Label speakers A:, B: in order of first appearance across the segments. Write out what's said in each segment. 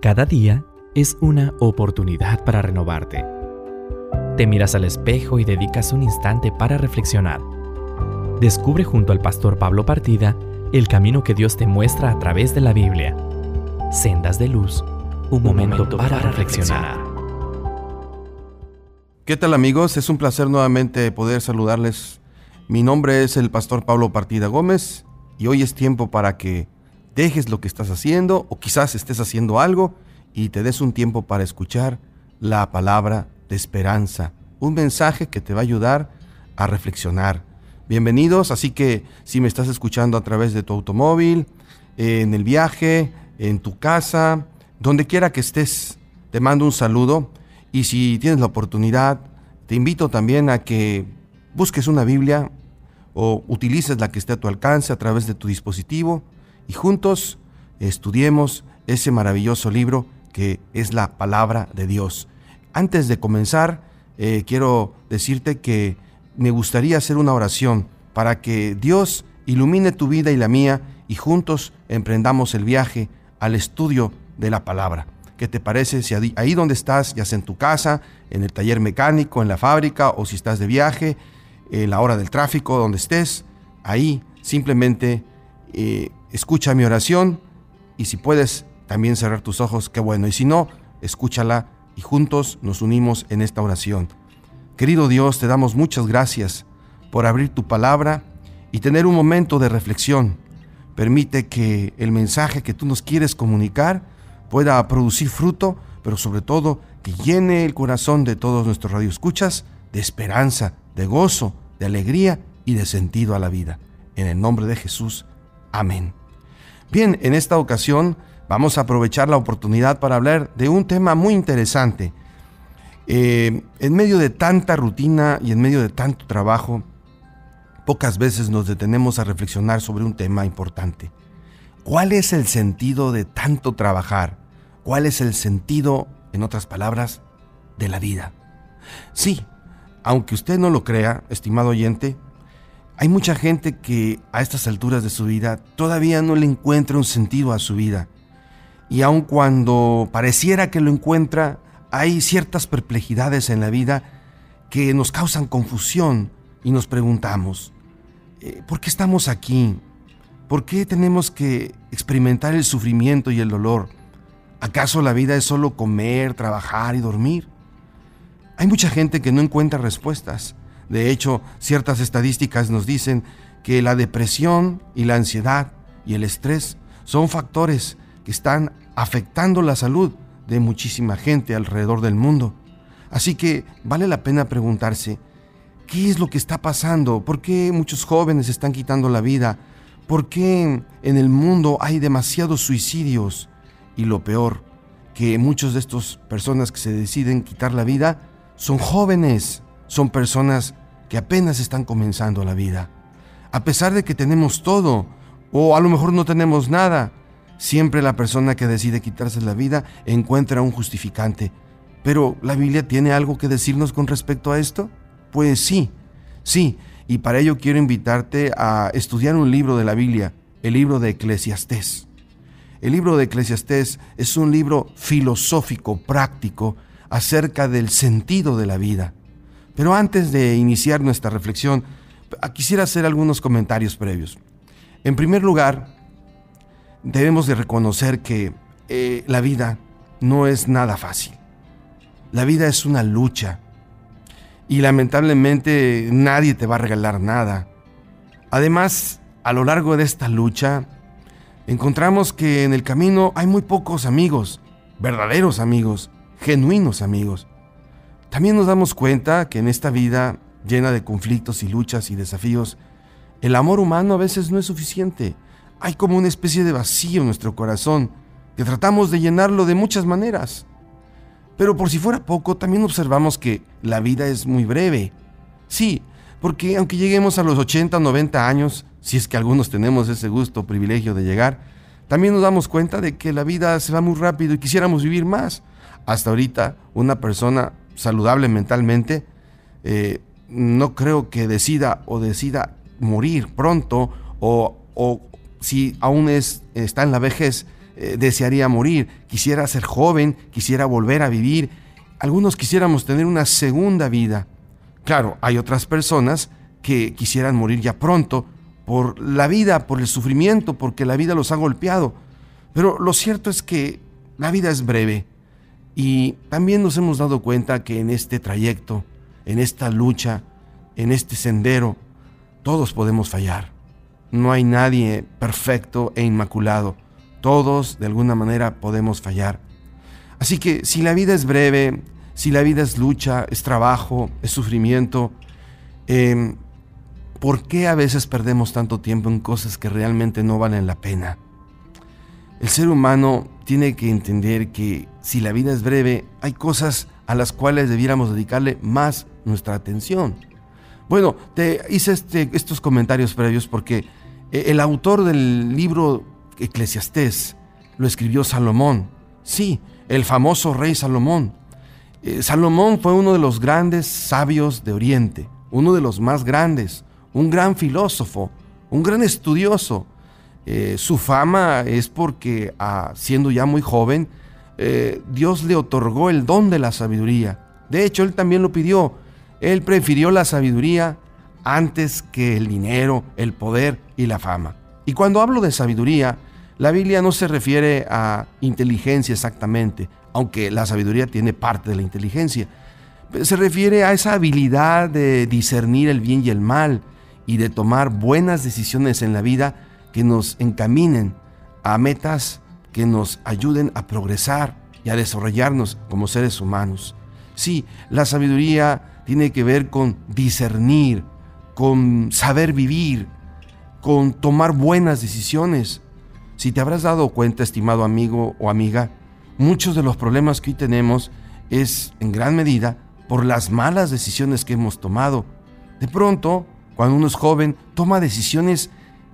A: Cada día es una oportunidad para renovarte. Te miras al espejo y dedicas un instante para reflexionar. Descubre junto al pastor Pablo Partida el camino que Dios te muestra a través de la Biblia. Sendas de luz, un, momento, para, reflexionar.
B: ¿Qué tal amigos? Es un placer nuevamente poder saludarles. Mi nombre es el pastor Pablo Partida Gómez y hoy es tiempo para que dejes lo que estás haciendo o quizás estés haciendo algo y te des un tiempo para escuchar la palabra de esperanza, un mensaje que te va a ayudar a reflexionar. Bienvenidos, así que si me estás escuchando a través de tu automóvil, en el viaje, en tu casa, donde quiera que estés, te mando un saludo y si tienes la oportunidad, te invito también a que busques una Biblia o utilices la que esté a tu alcance a través de tu dispositivo y juntos estudiemos ese maravilloso libro que es la palabra de Dios. Antes de comenzar, eh, quiero decirte que me gustaría hacer una oración para que Dios ilumine tu vida y la mía y juntos emprendamos el viaje al estudio de la palabra. ¿Qué te parece si ahí donde estás, ya sea en tu casa, en el taller mecánico, en la fábrica o si estás de viaje, en la hora del tráfico, donde estés, ahí simplemente eh, escucha mi oración y si puedes también cerrar tus ojos, qué bueno. Y si no, escúchala y juntos nos unimos en esta oración. Querido Dios, te damos muchas gracias por abrir tu palabra y tener un momento de reflexión. Permite que el mensaje que tú nos quieres comunicar pueda producir fruto, pero sobre todo que llene el corazón de todos nuestros radioescuchas de esperanza, de gozo, de alegría y de sentido a la vida. En el nombre de Jesús. Amén. Bien, en esta ocasión vamos a aprovechar la oportunidad para hablar de un tema muy interesante. Eh, en medio de tanta rutina y en medio de tanto trabajo, pocas veces nos detenemos a reflexionar sobre un tema importante. ¿Cuál es el sentido de tanto trabajar? ¿Cuál es el sentido, en otras palabras, de la vida? Sí, aunque usted no lo crea, estimado oyente, hay mucha gente que a estas alturas de su vida todavía no le encuentra un sentido a su vida. Y aun cuando pareciera que lo encuentra, hay ciertas perplejidades en la vida que nos causan confusión y nos preguntamos, eh, ¿por qué estamos aquí? ¿Por qué tenemos que experimentar el sufrimiento y el dolor? ¿Acaso la vida es solo comer, trabajar y dormir? Hay mucha gente que no encuentra respuestas de hecho, ciertas estadísticas nos dicen que la depresión y la ansiedad y el estrés son factores que están afectando la salud de muchísima gente alrededor del mundo. Así que vale la pena preguntarse, ¿qué es lo que está pasando? ¿Por qué muchos jóvenes están quitando la vida? ¿Por qué en el mundo hay demasiados suicidios? Y lo peor, que muchas de estas personas que se deciden quitar la vida son jóvenes, son personas que apenas están comenzando la vida. A pesar de que tenemos todo, o a lo mejor no tenemos nada, siempre la persona que decide quitarse la vida encuentra un justificante. Pero ¿la Biblia tiene algo que decirnos con respecto a esto? Pues sí, sí, y para ello quiero invitarte a estudiar un libro de la Biblia, el libro de Eclesiastés. El libro de Eclesiastés es un libro filosófico, práctico, acerca del sentido de la vida. Pero antes de iniciar nuestra reflexión, quisiera hacer algunos comentarios previos. En primer lugar, debemos de reconocer que eh, la vida no es nada fácil. La vida es una lucha y lamentablemente nadie te va a regalar nada. Además, a lo largo de esta lucha, encontramos que en el camino hay muy pocos amigos, verdaderos amigos, genuinos amigos. También nos damos cuenta que en esta vida llena de conflictos y luchas y desafíos, el amor humano a veces no es suficiente. Hay como una especie de vacío en nuestro corazón que tratamos de llenarlo de muchas maneras. Pero por si fuera poco, también observamos que la vida es muy breve. Sí, porque aunque lleguemos a los 80 o 90 años, si es que algunos tenemos ese gusto o privilegio de llegar, también nos damos cuenta de que la vida se va muy rápido y quisiéramos vivir más. Hasta ahorita una persona saludable mentalmente, eh, no creo que decida o decida morir pronto o, si aún es, está en la vejez, eh, desearía morir, quisiera ser joven, quisiera volver a vivir. Algunos quisiéramos tener una segunda vida. Claro, hay otras personas que quisieran morir ya pronto por la vida, por el sufrimiento, porque la vida los ha golpeado. Pero lo cierto es que la vida es breve y también nos hemos dado cuenta que en este trayecto, en esta lucha, en este sendero, todos podemos fallar. No hay nadie perfecto e inmaculado. Todos de alguna manera podemos fallar. Así que si la vida es breve, si la vida es lucha, es trabajo, es sufrimiento, em, ¿por qué a veces perdemos tanto tiempo en cosas que realmente no valen la pena? El ser humano tiene que entender que si la vida es breve, hay cosas a las cuales debiéramos dedicarle más nuestra atención. Bueno, te hice este, estos comentarios previos porque eh, el autor del libro Eclesiastés lo escribió Salomón. Sí, el famoso rey Salomón. Eh, Salomón fue uno de los grandes sabios de Oriente, uno de los más grandes, un gran filósofo, un gran estudioso. Eh, su fama es porque, ah, siendo ya muy joven, eh, Dios le otorgó el don de la sabiduría. De hecho, él también lo pidió. Él prefirió la sabiduría antes que el dinero, el poder y la fama. Y cuando hablo de sabiduría, la Biblia no se refiere a inteligencia exactamente, aunque la sabiduría tiene parte de la inteligencia. Se refiere a esa habilidad de discernir el bien y el mal y de tomar buenas decisiones en la vida que nos encaminen a metas que nos ayuden a progresar y a desarrollarnos como seres humanos. Sí, la sabiduría tiene que ver con discernir, con saber vivir, con tomar buenas decisiones. Si te habrás dado cuenta, estimado amigo o amiga, muchos de los problemas que hoy tenemos es en gran medida por las malas decisiones que hemos tomado. De pronto, cuando uno es joven, toma decisiones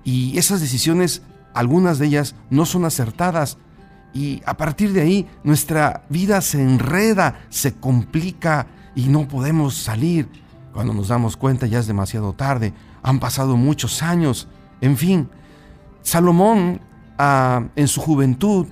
B: y esas decisiones, algunas de ellas no son acertadas. Y a partir de ahí nuestra vida se enreda, se complica y no podemos salir. Cuando nos damos cuenta ya es demasiado tarde. Han pasado muchos años. En fin, Salomón ah, en su juventud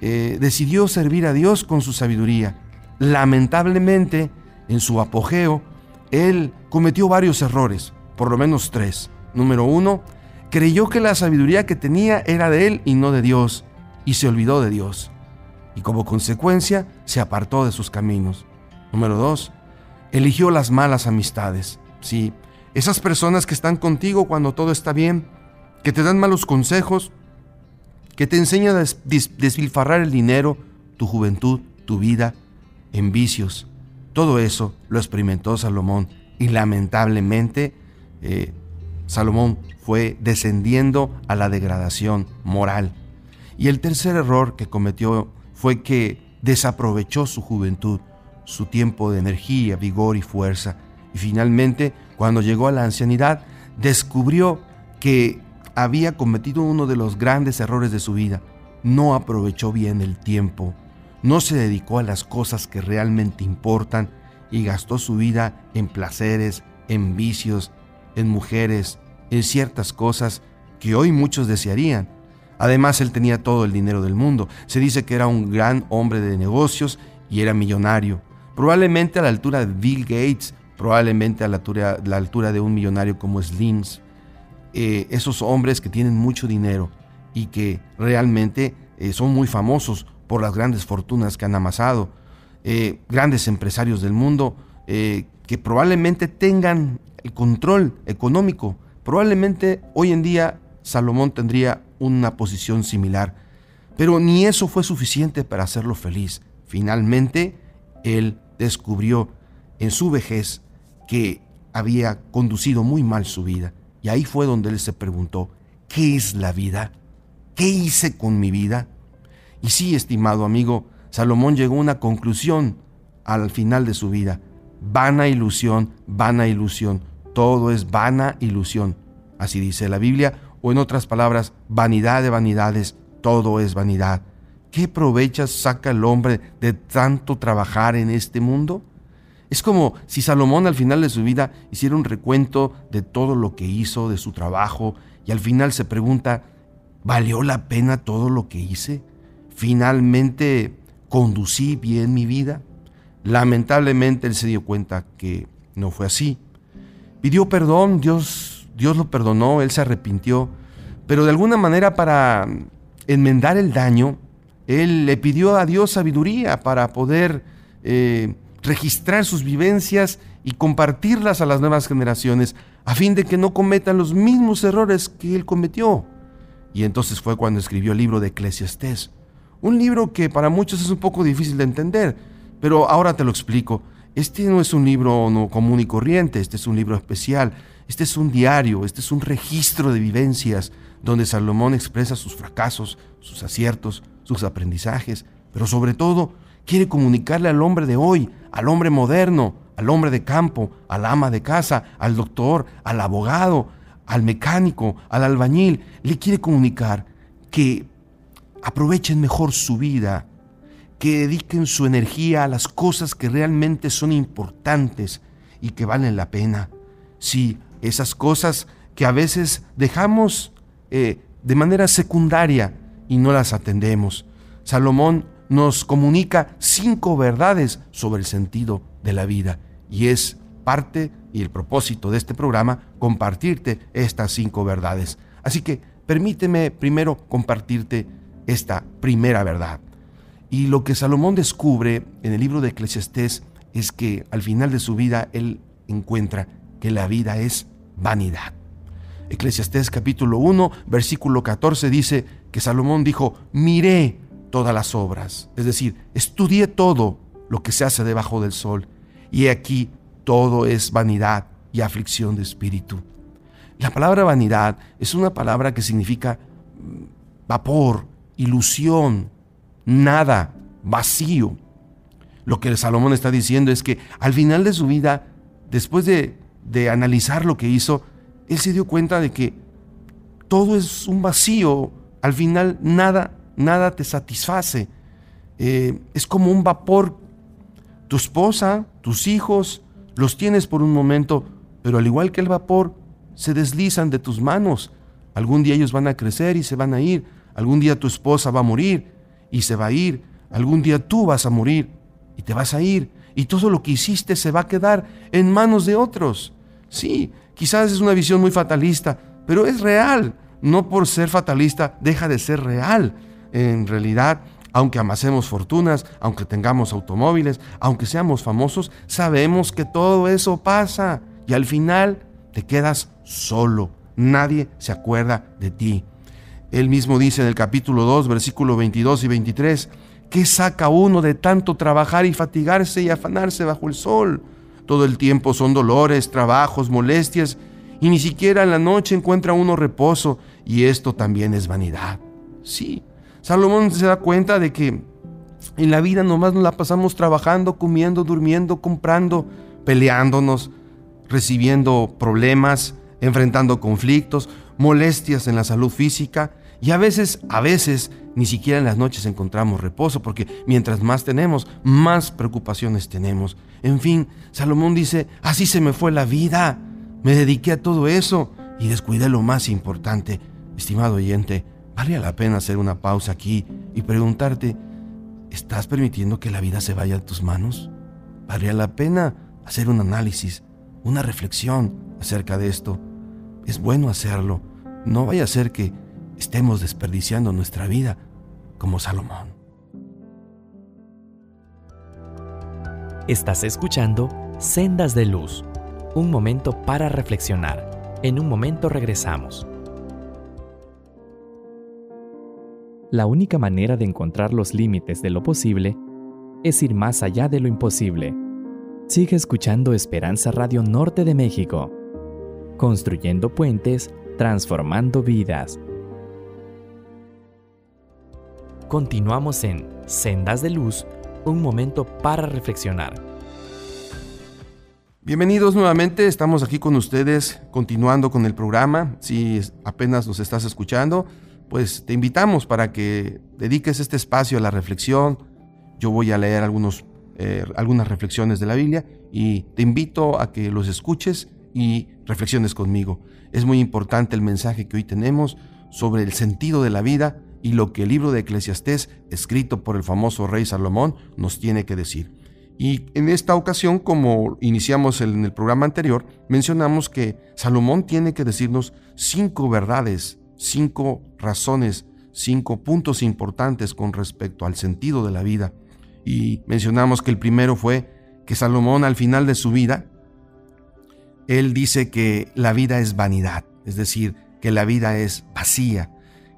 B: eh, decidió servir a Dios con su sabiduría. Lamentablemente, en su apogeo, él cometió varios errores, por lo menos tres. Número uno, creyó que la sabiduría que tenía era de él y no de Dios, y se olvidó de Dios. Y como consecuencia se apartó de sus caminos. Número dos, eligió las malas amistades. Sí, esas personas que están contigo cuando todo está bien, que te dan malos consejos, que te enseñan a desfilfarrar el dinero, tu juventud, tu vida, en vicios. Todo eso lo experimentó Salomón y lamentablemente eh, Salomón fue descendiendo a la degradación moral. Y el tercer error que cometió fue que desaprovechó su juventud, su tiempo de energía, vigor y fuerza. Y finalmente, cuando llegó a la ancianidad, descubrió que había cometido uno de los grandes errores de su vida. No aprovechó bien el tiempo, no se dedicó a las cosas que realmente importan y gastó su vida en placeres, en vicios, en mujeres, en ciertas cosas que hoy muchos desearían. Además, él tenía todo el dinero del mundo. Se dice que era un gran hombre de negocios y era millonario. Probablemente a la altura de Bill Gates, probablemente a la altura, de un millonario como Slims. Eh, esos hombres que tienen mucho dinero y que realmente eh, son muy famosos por las grandes fortunas que han amasado. Eh, grandes empresarios del mundo que probablemente tengan el control económico. Probablemente hoy en día Salomón tendría una posición similar, pero ni eso fue suficiente para hacerlo feliz. Finalmente, él descubrió en su vejez que había conducido muy mal su vida. Y ahí fue donde él se preguntó, ¿qué es la vida? ¿Qué hice con mi vida? Y sí, estimado amigo, Salomón llegó a una conclusión al final de su vida. Vana ilusión, vana ilusión. Todo es vana ilusión. Así dice la Biblia, o en otras palabras, vanidad de vanidades, todo es vanidad. ¿Qué provechas saca el hombre de tanto trabajar en este mundo? Es como si Salomón al final de su vida hiciera un recuento de todo lo que hizo, de su trabajo, y al final se pregunta, ¿valió la pena todo lo que hice? ¿Finalmente conducí bien mi vida? Lamentablemente él se dio cuenta que no fue así. Pidió perdón, Dios, Dios lo perdonó, él se arrepintió, pero de alguna manera para enmendar el daño, él le pidió a Dios sabiduría para poder eh, registrar sus vivencias y compartirlas a las nuevas generaciones, a fin de que no cometan los mismos errores que él cometió. Y entonces fue cuando escribió el libro de Eclesiastés, un libro que para muchos es un poco difícil de entender, pero ahora te lo explico. Este no es un libro no común y corriente, este es un libro especial, este es un diario, este es un registro de vivencias donde Salomón expresa sus fracasos, sus aciertos, sus aprendizajes, pero sobre todo quiere comunicarle al hombre de hoy, al hombre moderno, al hombre de campo, al ama de casa, al doctor, al abogado, al mecánico, al albañil, le quiere comunicar que aprovechen mejor su vida, que dediquen su energía a las cosas que realmente son importantes y que valen la pena. Sí, esas cosas que a veces dejamos eh, de manera secundaria y no las atendemos. Salomón nos comunica cinco verdades sobre el sentido de la vida y es parte y el propósito de este programa compartirte estas cinco verdades. Así que permíteme primero compartirte esta primera verdad. Y lo que Salomón descubre en el libro de Eclesiastés es que al final de su vida él encuentra que la vida es vanidad. Eclesiastés capítulo 1, versículo 14 dice que Salomón dijo, miré todas las obras, es decir, estudié todo lo que se hace debajo del sol, y aquí todo es vanidad y aflicción de espíritu. La palabra vanidad es una palabra que significa mm, vapor, ilusión, nada, vacío. Lo que Salomón está diciendo es que al final de su vida, después de, analizar lo que hizo, él se dio cuenta de que todo es un vacío. Al final nada, nada te satisface. Eh, es como un vapor. Tu esposa, tus hijos, los tienes por un momento, pero al igual que el vapor, se deslizan de tus manos. Algún día ellos van a crecer y se van a ir. Algún día tu esposa va a morir y se va a ir. Algún día tú vas a morir y te vas a ir. Y todo lo que hiciste se va a quedar en manos de otros. Sí, quizás es una visión muy fatalista, pero es real. No por ser fatalista deja de ser real. En realidad, aunque amasemos fortunas, aunque tengamos automóviles, aunque seamos famosos, sabemos que todo eso pasa y al final te quedas solo. Nadie se acuerda de ti. Él mismo dice en el capítulo 2, versículo 22 y 23, ¿qué saca uno de tanto trabajar y fatigarse y afanarse bajo el sol? Todo el tiempo son dolores, trabajos, molestias, y ni siquiera en la noche encuentra uno reposo, y esto también es vanidad. Sí, Salomón se da cuenta de que en la vida nomás nos la pasamos trabajando, comiendo, durmiendo, comprando, peleándonos, recibiendo problemas, enfrentando conflictos, molestias en la salud física y a veces, a veces, ni siquiera en las noches encontramos reposo, porque mientras más tenemos, más preocupaciones tenemos. En fin, Salomón dice, así se me fue la vida, me dediqué a todo eso y descuidé lo más importante. Estimado oyente, vale la pena hacer una pausa aquí y preguntarte, ¿estás permitiendo que la vida se vaya a tus manos? ¿Vale la pena hacer un análisis, una reflexión acerca de esto? Es bueno hacerlo. No vaya a ser que estemos desperdiciando nuestra vida como Salomón.
A: Estás escuchando Sendas de Luz, un momento para reflexionar. En un momento regresamos. La única manera de encontrar los límites de lo posible es ir más allá de lo imposible. Sigue escuchando Esperanza Radio Norte de México, construyendo puentes, transformando vidas. Continuamos en Sendas de Luz, un momento para reflexionar.
B: Bienvenidos nuevamente, estamos aquí con ustedes continuando con el programa. Si apenas nos estás escuchando, pues te invitamos para que dediques este espacio a la reflexión. Yo voy a leer eh, algunas reflexiones de la Biblia y te invito a que los escuches y reflexiones conmigo. Es muy importante el mensaje que hoy tenemos sobre el sentido de la vida y lo que el libro de Eclesiastés, escrito por el famoso rey Salomón, nos tiene que decir. Y en esta ocasión, como iniciamos en el programa anterior, mencionamos que Salomón tiene que decirnos cinco verdades, cinco razones, cinco puntos importantes con respecto al sentido de la vida. Y mencionamos que el primero fue que Salomón al final de su vida, él dice que la vida es vanidad, es decir, que la vida es vacía.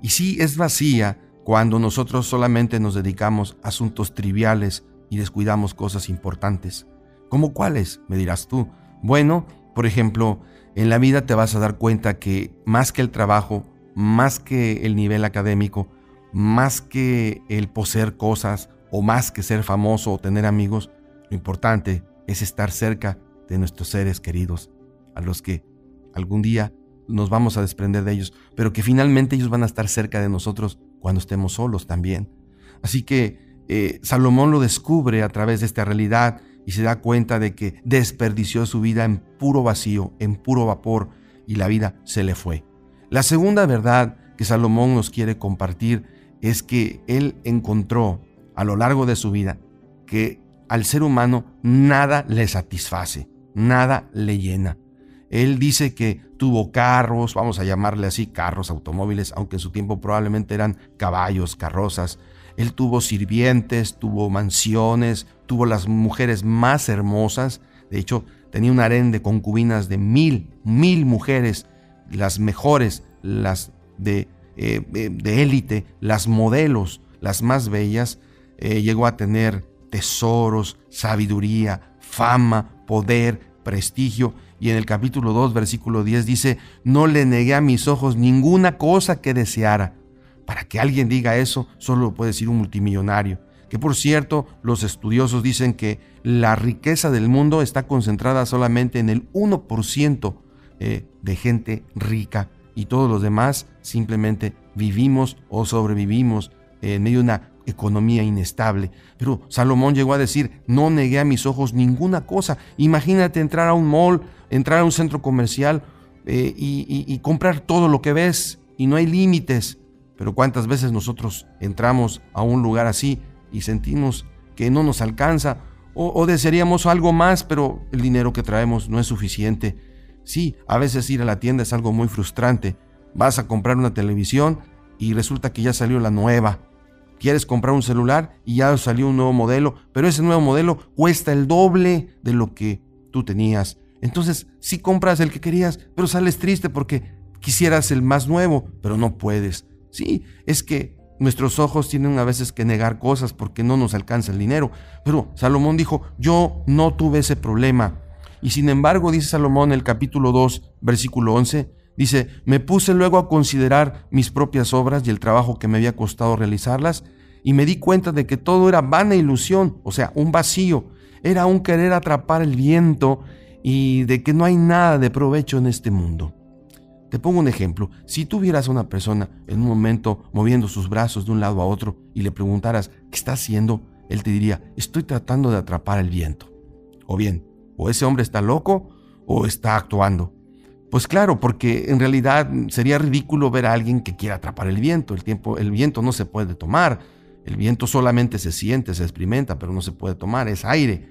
B: Y sí es vacía cuando nosotros solamente nos dedicamos a asuntos triviales, y descuidamos cosas importantes. ¿Cómo cuáles? Me dirás tú. Bueno, por ejemplo, en la vida te vas a dar cuenta que más que el trabajo, más que el nivel académico, más que el poseer cosas o más que ser famoso o tener amigos, lo importante es estar cerca de nuestros seres queridos, a los que algún día nos vamos a desprender de ellos, pero que finalmente ellos van a estar cerca de nosotros cuando estemos solos también. Así que eh, Salomón lo descubre a través de esta realidad y se da cuenta de que desperdició su vida en puro vacío, en puro vapor, y la vida se le fue. La segunda verdad que Salomón nos quiere compartir es que él encontró a lo largo de su vida que al ser humano nada le satisface, nada le llena. Él dice que tuvo carros, vamos a llamarle así, carros, automóviles, aunque en su tiempo probablemente eran caballos, carrozas, él tuvo sirvientes, tuvo mansiones, tuvo las mujeres más hermosas. De hecho, tenía un harén de concubinas de mil, mil mujeres, las mejores, las de, eh, de élite, las modelos, las más bellas. Eh, llegó a tener tesoros, sabiduría, fama, poder, prestigio. Y en el capítulo 2, versículo 10 dice, no le negué a mis ojos ninguna cosa que deseara para que alguien diga eso, solo lo puede decir un multimillonario. Que por cierto, los estudiosos dicen que la riqueza del mundo está concentrada solamente en el 1% eh, de gente rica y todos los demás simplemente vivimos o sobrevivimos en medio de una economía inestable. Pero Salomón llegó a decir, no negué a mis ojos ninguna cosa. Imagínate entrar a un mall, entrar a un centro comercial eh, y comprar todo lo que ves y no hay límites. Pero cuántas veces nosotros entramos a un lugar así y sentimos que no nos alcanza o, desearíamos algo más, pero el dinero que traemos no es suficiente. Sí, a veces ir a la tienda es algo muy frustrante. Vas a comprar una televisión y resulta que ya salió la nueva. Quieres comprar un celular y ya salió un nuevo modelo, pero ese nuevo modelo cuesta el doble de lo que tú tenías. Entonces, sí compras el que querías, pero sales triste porque quisieras el más nuevo, pero no puedes. Sí, es que nuestros ojos tienen a veces que negar cosas porque no nos alcanza el dinero. Pero Salomón dijo, yo no tuve ese problema. Y sin embargo, dice Salomón en el capítulo 2, versículo 11, dice, me puse luego a considerar mis propias obras y el trabajo que me había costado realizarlas, y me di cuenta de que todo era vana ilusión, o sea, un vacío, era un querer atrapar el viento y de que no hay nada de provecho en este mundo. Te pongo un ejemplo. Si tú vieras a una persona en un momento moviendo sus brazos de un lado a otro y le preguntaras qué está haciendo, él te diría, estoy tratando de atrapar el viento. O bien, o ese hombre está loco o está actuando. Pues claro, porque en realidad sería ridículo ver a alguien que quiera atrapar el viento. El, tiempo, el viento no se puede tomar. El viento solamente se siente, se experimenta, pero no se puede tomar, es aire.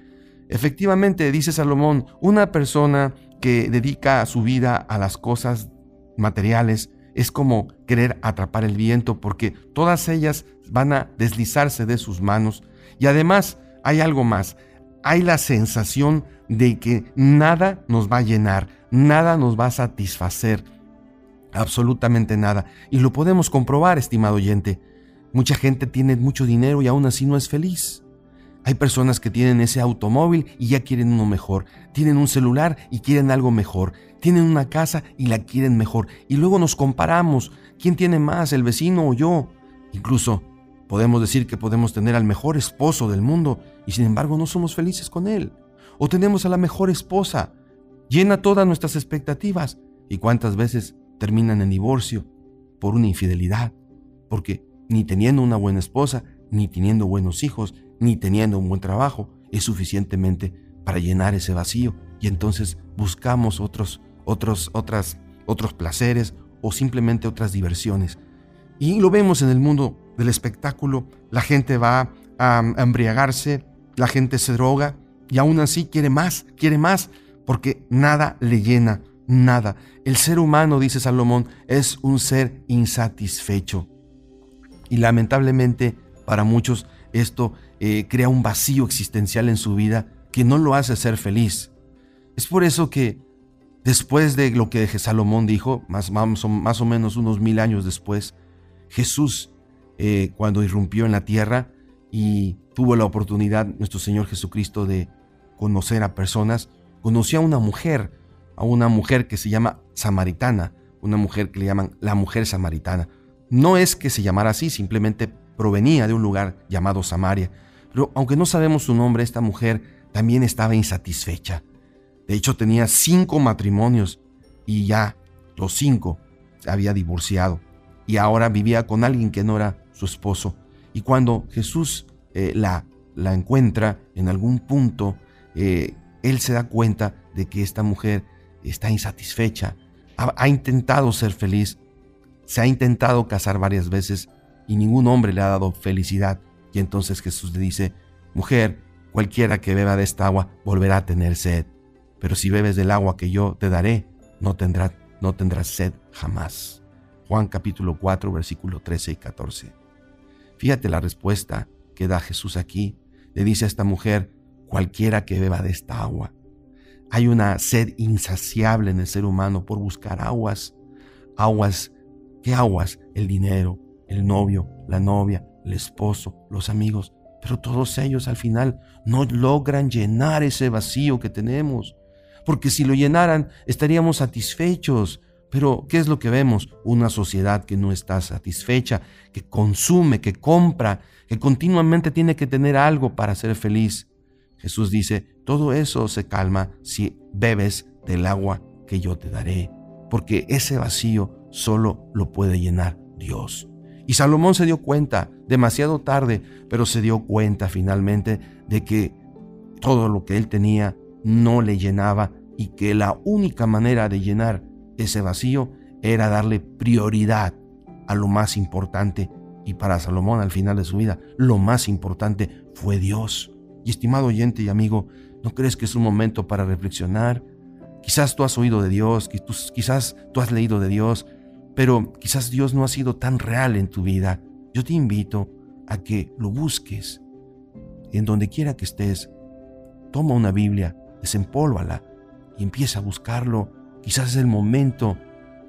B: Efectivamente, dice Salomón, una persona que dedica su vida a las cosas materiales, es como querer atrapar el viento porque todas ellas van a deslizarse de sus manos. Y además hay algo más, hay la sensación de que nada nos va a llenar, nada nos va a satisfacer, absolutamente nada. Y lo podemos comprobar, estimado oyente. Mucha gente tiene mucho dinero y aún así no es feliz. Hay personas que tienen ese automóvil y ya quieren uno mejor. Tienen un celular y quieren algo mejor. Tienen una casa y la quieren mejor. Y luego nos comparamos. ¿Quién tiene más, el vecino o yo? Incluso podemos decir que podemos tener al mejor esposo del mundo y sin embargo no somos felices con él. O tenemos a la mejor esposa. Llena todas nuestras expectativas. ¿Y cuántas veces terminan en divorcio por una infidelidad? Porque ni teniendo una buena esposa, ni teniendo buenos hijos, ni teniendo un buen trabajo, es suficientemente para llenar ese vacío y entonces buscamos otros, otros, otras, otros placeres o simplemente otras diversiones. Y lo vemos en el mundo del espectáculo. La gente va a embriagarse, la gente se droga y aún así quiere más, quiere más, porque nada le llena, nada. El ser humano, dice Salomón, es un ser insatisfecho. Y lamentablemente para muchos esto eh, crea un vacío existencial en su vida que no lo hace ser feliz. Es por eso que después de lo que Salomón dijo, más, o menos unos mil años después, Jesús, eh, cuando irrumpió en la tierra y tuvo la oportunidad, nuestro Señor Jesucristo, de conocer a personas, conoció a una mujer, a una mujer que se llama samaritana, una mujer que le llaman la mujer samaritana. No es que se llamara así, simplemente provenía de un lugar llamado Samaria. Pero aunque no sabemos su nombre, esta mujer también estaba insatisfecha. De hecho, tenía cinco matrimonios y ya los cinco se había divorciado. Y ahora vivía con alguien que no era su esposo. Y cuando Jesús eh, la, la encuentra en algún punto, eh, él se da cuenta de que esta mujer está insatisfecha, ha, intentado ser feliz, se ha intentado casar varias veces y ningún hombre le ha dado felicidad. Y entonces Jesús le dice, mujer, cualquiera que beba de esta agua volverá a tener sed, pero si bebes del agua que yo te daré, no, no tendrás sed jamás. Juan capítulo 4, versículo 13 y 14. Fíjate la respuesta que da Jesús aquí. Le dice a esta mujer, cualquiera que beba de esta agua. Hay una sed insaciable en el ser humano por buscar aguas. Aguas, ¿qué aguas? El dinero, el novio, la novia, el esposo, los amigos. Pero todos ellos al final no logran llenar ese vacío que tenemos. Porque si lo llenaran estaríamos satisfechos. Pero ¿qué es lo que vemos? Una sociedad que no está satisfecha, que consume, que compra, que continuamente tiene que tener algo para ser feliz. Jesús dice, todo eso se calma si bebes del agua que yo te daré, porque ese vacío solo lo puede llenar Dios. Y Salomón se dio cuenta, demasiado tarde, pero se dio cuenta finalmente de que todo lo que él tenía no le llenaba y que la única manera de llenar ese vacío era darle prioridad a lo más importante. Y para Salomón al final de su vida, lo más importante fue Dios. Y estimado oyente y amigo, ¿no crees que es un momento para reflexionar? Quizás tú has oído de Dios, quizás tú has leído de Dios, pero quizás Dios no ha sido tan real en tu vida. Yo te invito a que lo busques. En donde quiera que estés, toma una Biblia, desempólvala y empieza a buscarlo. Quizás es el momento.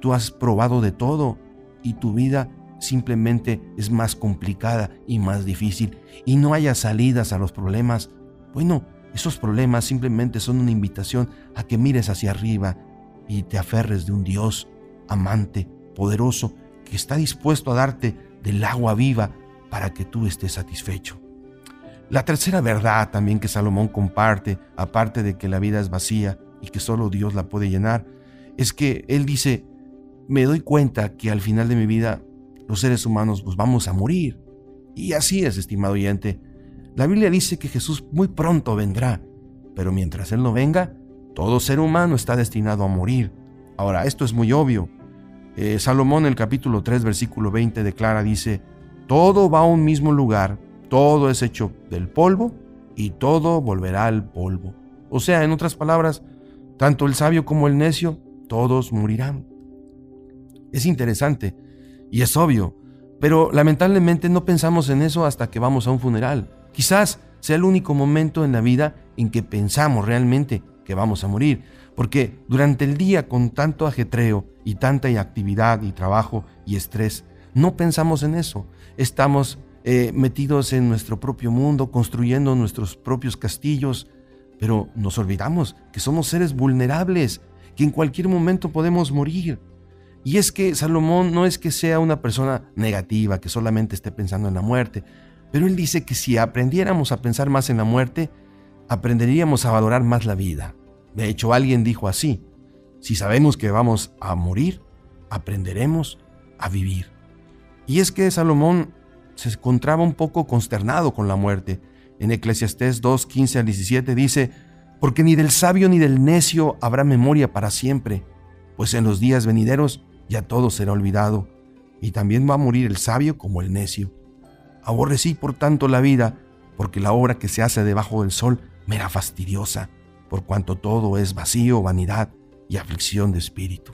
B: Tú has probado de todo y tu vida simplemente es más complicada y más difícil y no haya salidas a los problemas, bueno, esos problemas simplemente son una invitación a que mires hacia arriba y te aferres de un Dios amante, poderoso, que está dispuesto a darte del agua viva para que tú estés satisfecho. La tercera verdad también que Salomón comparte, aparte de que la vida es vacía y que solo Dios la puede llenar, es que él dice, me doy cuenta que al final de mi vida los seres humanos pues vamos a morir. Y así es, estimado oyente. La Biblia dice que Jesús muy pronto vendrá, pero mientras Él no venga, todo ser humano está destinado a morir. Ahora, esto es muy obvio. Eh, Salomón el capítulo 3, versículo 20 declara, dice, todo va a un mismo lugar, todo es hecho del polvo y todo volverá al polvo. O sea, en otras palabras, tanto el sabio como el necio, todos morirán. Es interesante y es obvio, pero lamentablemente no pensamos en eso hasta que vamos a un funeral. Quizás sea el único momento en la vida en que pensamos realmente que vamos a morir, porque durante el día con tanto ajetreo y tanta actividad y trabajo y estrés, no pensamos en eso. Estamos eh, metidos en nuestro propio mundo, construyendo nuestros propios castillos, pero nos olvidamos que somos seres vulnerables, que en cualquier momento podemos morir. Y es que Salomón no es que sea una persona negativa, que solamente esté pensando en la muerte, pero él dice que si aprendiéramos a pensar más en la muerte, aprenderíamos a valorar más la vida. De hecho, alguien dijo así, si sabemos que vamos a morir, aprenderemos a vivir. Y es que Salomón se encontraba un poco consternado con la muerte. En Eclesiastés 2, 15 al 17 dice, porque ni del sabio ni del necio habrá memoria para siempre, pues en los días venideros ya todo será olvidado. y también va a morir el sabio como el necio. Aborrecí por tanto la vida, porque la obra que se hace debajo del sol me era fastidiosa, por cuanto todo es vacío, vanidad y aflicción de espíritu.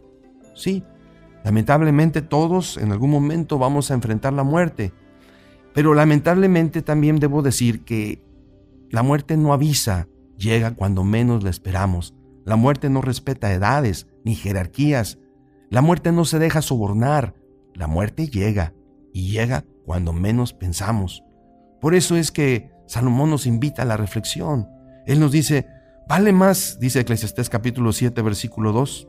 B: Sí, lamentablemente todos en algún momento vamos a enfrentar la muerte, pero lamentablemente también debo decir que la muerte no avisa, llega cuando menos la esperamos. La muerte no respeta edades ni jerarquías. La muerte no se deja sobornar. La muerte llega y llega cuando menos pensamos. Por eso es que Salomón nos invita a la reflexión. Él nos dice, vale más, dice Eclesiastés capítulo 7, versículo 2,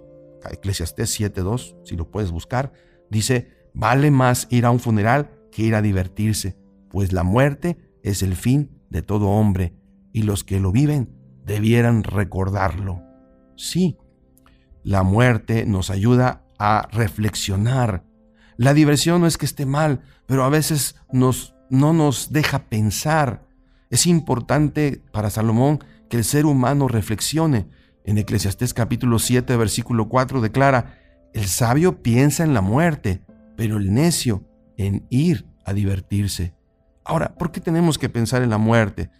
B: Eclesiastés 7, 2, si lo puedes buscar, dice, vale más ir a un funeral que ir a divertirse, pues la muerte es el fin de todo hombre, y los que lo viven debieran recordarlo. Sí, la muerte nos ayuda a reflexionar. La diversión no es que esté mal, pero a veces nos, no nos deja pensar. Es importante para Salomón que el ser humano reflexione. En Eclesiastés capítulo 7, versículo 4 declara, el sabio piensa en la muerte, pero el necio en ir a divertirse. Ahora, ¿por qué tenemos que pensar en la muerte?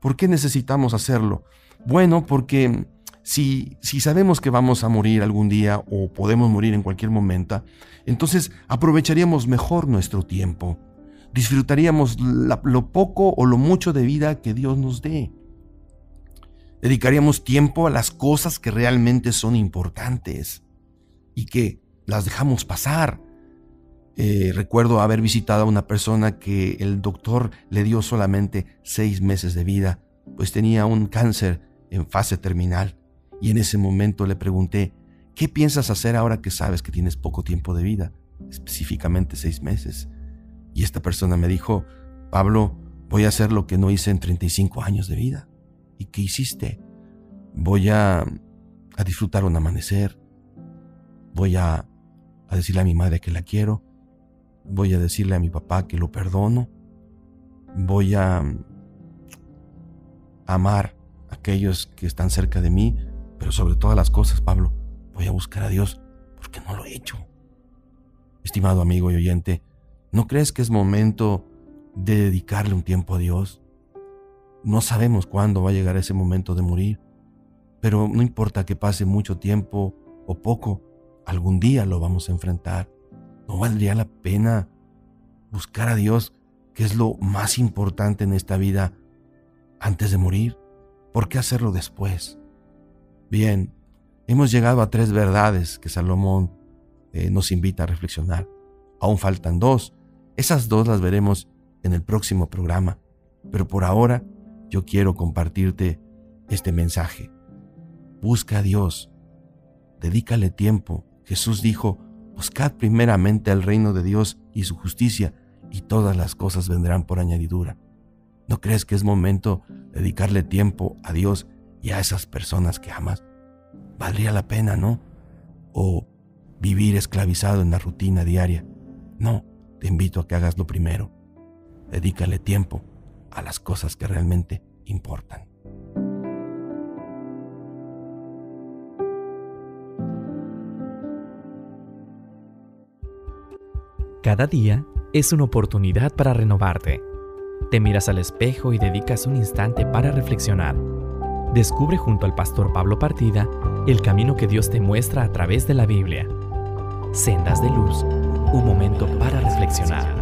B: ¿Por qué necesitamos hacerlo? Bueno, porque si, sabemos que vamos a morir algún día o podemos morir en cualquier momento, entonces aprovecharíamos mejor nuestro tiempo. Disfrutaríamos lo poco o lo mucho de vida que Dios nos dé. Dedicaríamos tiempo a las cosas que realmente son importantes y que las dejamos pasar. Eh, recuerdo haber visitado a una persona que el doctor le dio solamente seis meses de vida, pues tenía un cáncer en fase terminal. Y en ese momento le pregunté, ¿qué piensas hacer ahora que sabes que tienes poco tiempo de vida? Específicamente seis meses. Y esta persona me dijo, Pablo, voy a hacer lo que no hice en 35 años de vida. ¿Y qué hiciste? Voy a, a disfrutar un amanecer. Voy a, a decirle a mi madre que la quiero Voy a decirle a mi papá que lo perdono. Voy a amar a aquellos que están cerca de mí, pero sobre todas las cosas, Pablo, voy a buscar a Dios porque no lo he hecho. Estimado amigo y oyente, ¿no crees que es momento de dedicarle un tiempo a Dios? No sabemos cuándo va a llegar ese momento de morir, pero no importa que pase mucho tiempo o poco, algún día lo vamos a enfrentar. ¿No valdría la pena buscar a Dios, que es lo más importante en esta vida, antes de morir? ¿Por qué hacerlo después? Bien, hemos llegado a tres verdades que Salomón eh, nos invita a reflexionar. Aún faltan dos. Esas dos las veremos en el próximo programa. Pero por ahora yo quiero compartirte este mensaje. Busca a Dios. Dedícale tiempo. Jesús dijo, Buscad primeramente el reino de Dios y su justicia, y todas las cosas vendrán por añadidura. ¿No crees que es momento de dedicarle tiempo a Dios a esas personas que amas? Valdría la pena, ¿no? O vivir esclavizado en la rutina diaria. No, te invito a que hagas lo primero. Dedícale tiempo a las cosas que realmente importan.
A: Cada día es una oportunidad para renovarte. Te miras al espejo y dedicas un instante para reflexionar. Descubre junto al pastor Pablo Partida el camino que Dios te muestra a través de la Biblia. Sendas de luz, un momento para reflexionar.